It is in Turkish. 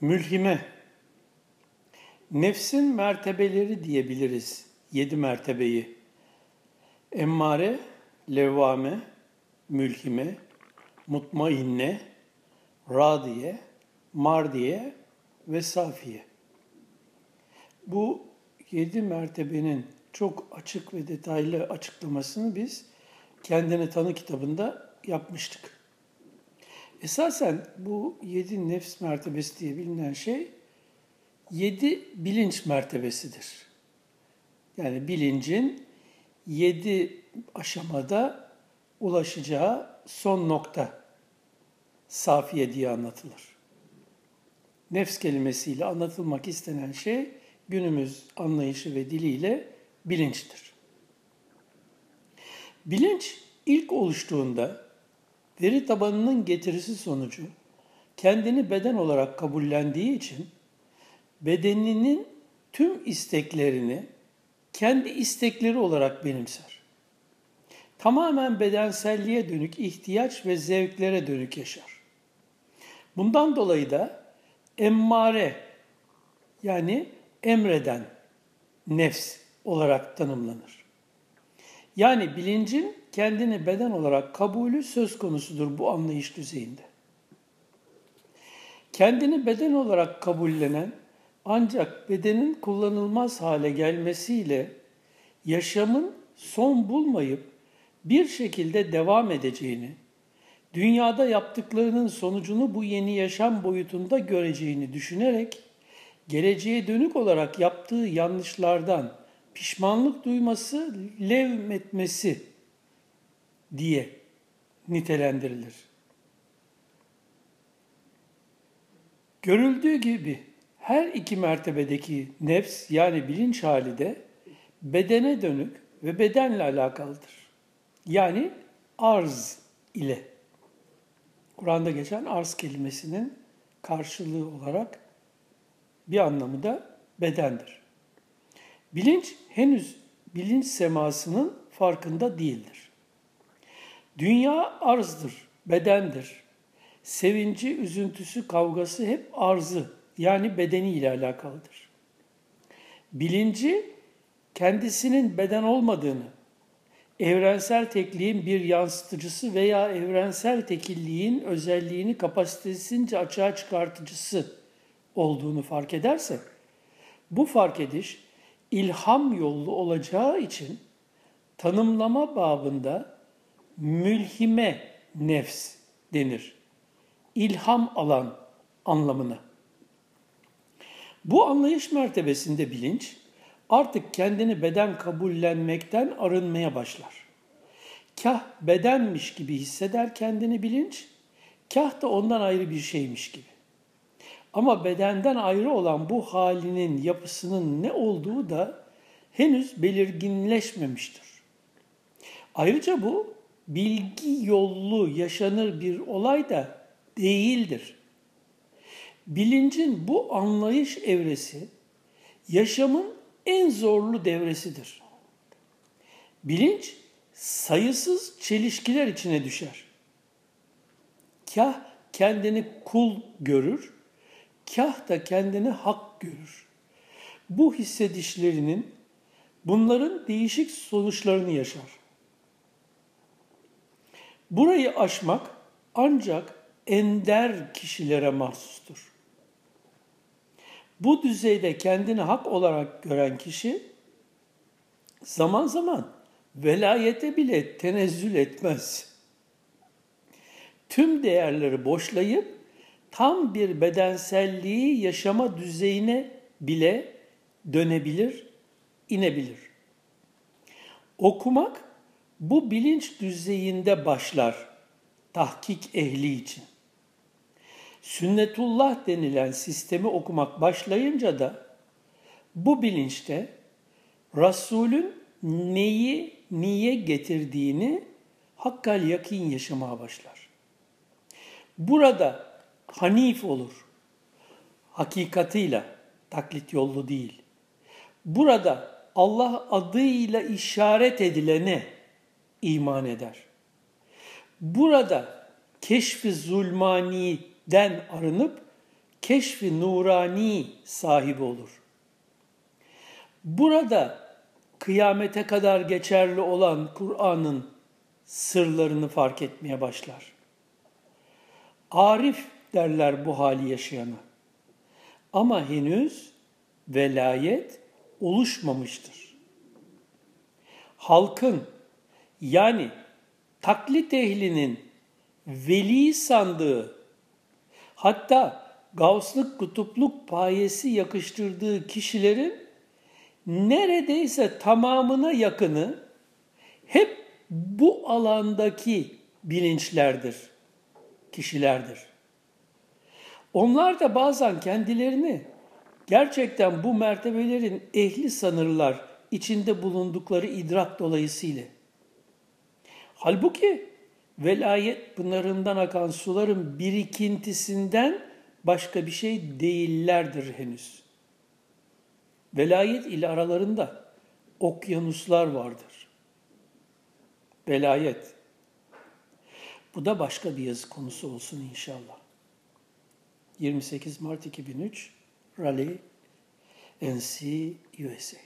Mülhime. Nefsin mertebeleri diyebiliriz. Yedi mertebeyi. Emmare, levvame, mülhime, mutmainne, radiye, mardiye ve safiye. Bu yedi mertebenin çok açık ve detaylı açıklamasını biz kendini tanı kitabında yapmıştık. Esasen bu yedi nefs mertebesi diye bilinen şey yedi bilinç mertebesidir. Yani bilincin yedi aşamada ulaşacağı son nokta safiye diye anlatılır. Nefs kelimesiyle anlatılmak istenen şey günümüz anlayışı ve diliyle bilinçtir. Bilinç ilk oluştuğunda veri tabanının getirisi sonucu kendini beden olarak kabullendiği için bedeninin tüm isteklerini kendi istekleri olarak benimser. Tamamen bedenselliğe dönük ihtiyaç ve zevklere dönük yaşar. Bundan dolayı da emmare yani emreden nefs olarak tanımlanır. Yani bilincin kendini beden olarak kabulü söz konusudur bu anlayış düzeyinde. Kendini beden olarak kabullenen ancak bedenin kullanılmaz hale gelmesiyle yaşamın son bulmayıp bir şekilde devam edeceğini, dünyada yaptıklarının sonucunu bu yeni yaşam boyutunda göreceğini düşünerek geleceğe dönük olarak yaptığı yanlışlardan pişmanlık duyması, levmetmesi diye nitelendirilir. Görüldüğü gibi her iki mertebedeki nefs yani bilinç hali de bedene dönük ve bedenle alakalıdır. Yani arz ile. Kur'an'da geçen arz kelimesinin karşılığı olarak bir anlamı da bedendir. Bilinç henüz bilinç semasının farkında değildir. Dünya arzdır, bedendir. Sevinci, üzüntüsü, kavgası hep arzı yani bedeni ile alakalıdır. Bilinci kendisinin beden olmadığını, evrensel tekliğin bir yansıtıcısı veya evrensel tekilliğin özelliğini kapasitesince açığa çıkartıcısı olduğunu fark ederse, bu fark ediş ilham yollu olacağı için tanımlama babında mülhime nefs denir. İlham alan anlamına. Bu anlayış mertebesinde bilinç artık kendini beden kabullenmekten arınmaya başlar. Kah bedenmiş gibi hisseder kendini bilinç, kah da ondan ayrı bir şeymiş gibi. Ama bedenden ayrı olan bu halinin yapısının ne olduğu da henüz belirginleşmemiştir. Ayrıca bu bilgi yollu yaşanır bir olay da değildir. Bilincin bu anlayış evresi yaşamın en zorlu devresidir. Bilinç sayısız çelişkiler içine düşer. Kah kendini kul görür, kah da kendini hak görür. Bu hissedişlerinin bunların değişik sonuçlarını yaşar. Burayı aşmak ancak ender kişilere mahsustur. Bu düzeyde kendini hak olarak gören kişi zaman zaman velayete bile tenezzül etmez. Tüm değerleri boşlayıp tam bir bedenselliği yaşama düzeyine bile dönebilir, inebilir. Okumak bu bilinç düzeyinde başlar tahkik ehli için. Sünnetullah denilen sistemi okumak başlayınca da bu bilinçte Resulün neyi niye getirdiğini hakkal yakin yaşamaya başlar. Burada hanif olur. Hakikatıyla, taklit yollu değil. Burada Allah adıyla işaret edilene iman eder. Burada keşfi zulmaniden arınıp keşfi nurani sahibi olur. Burada kıyamete kadar geçerli olan Kur'an'ın sırlarını fark etmeye başlar. Arif derler bu hali yaşayana. Ama henüz velayet oluşmamıştır. Halkın yani taklit ehlinin veli sandığı hatta gavslık kutupluk payesi yakıştırdığı kişilerin neredeyse tamamına yakını hep bu alandaki bilinçlerdir, kişilerdir. Onlar da bazen kendilerini gerçekten bu mertebelerin ehli sanırlar içinde bulundukları idrak dolayısıyla. Halbuki velayet pınarından akan suların birikintisinden başka bir şey değillerdir henüz. Velayet ile aralarında okyanuslar vardır. Velayet. Bu da başka bir yazı konusu olsun inşallah. 28 Mart 2003 Raleigh, NC, USA.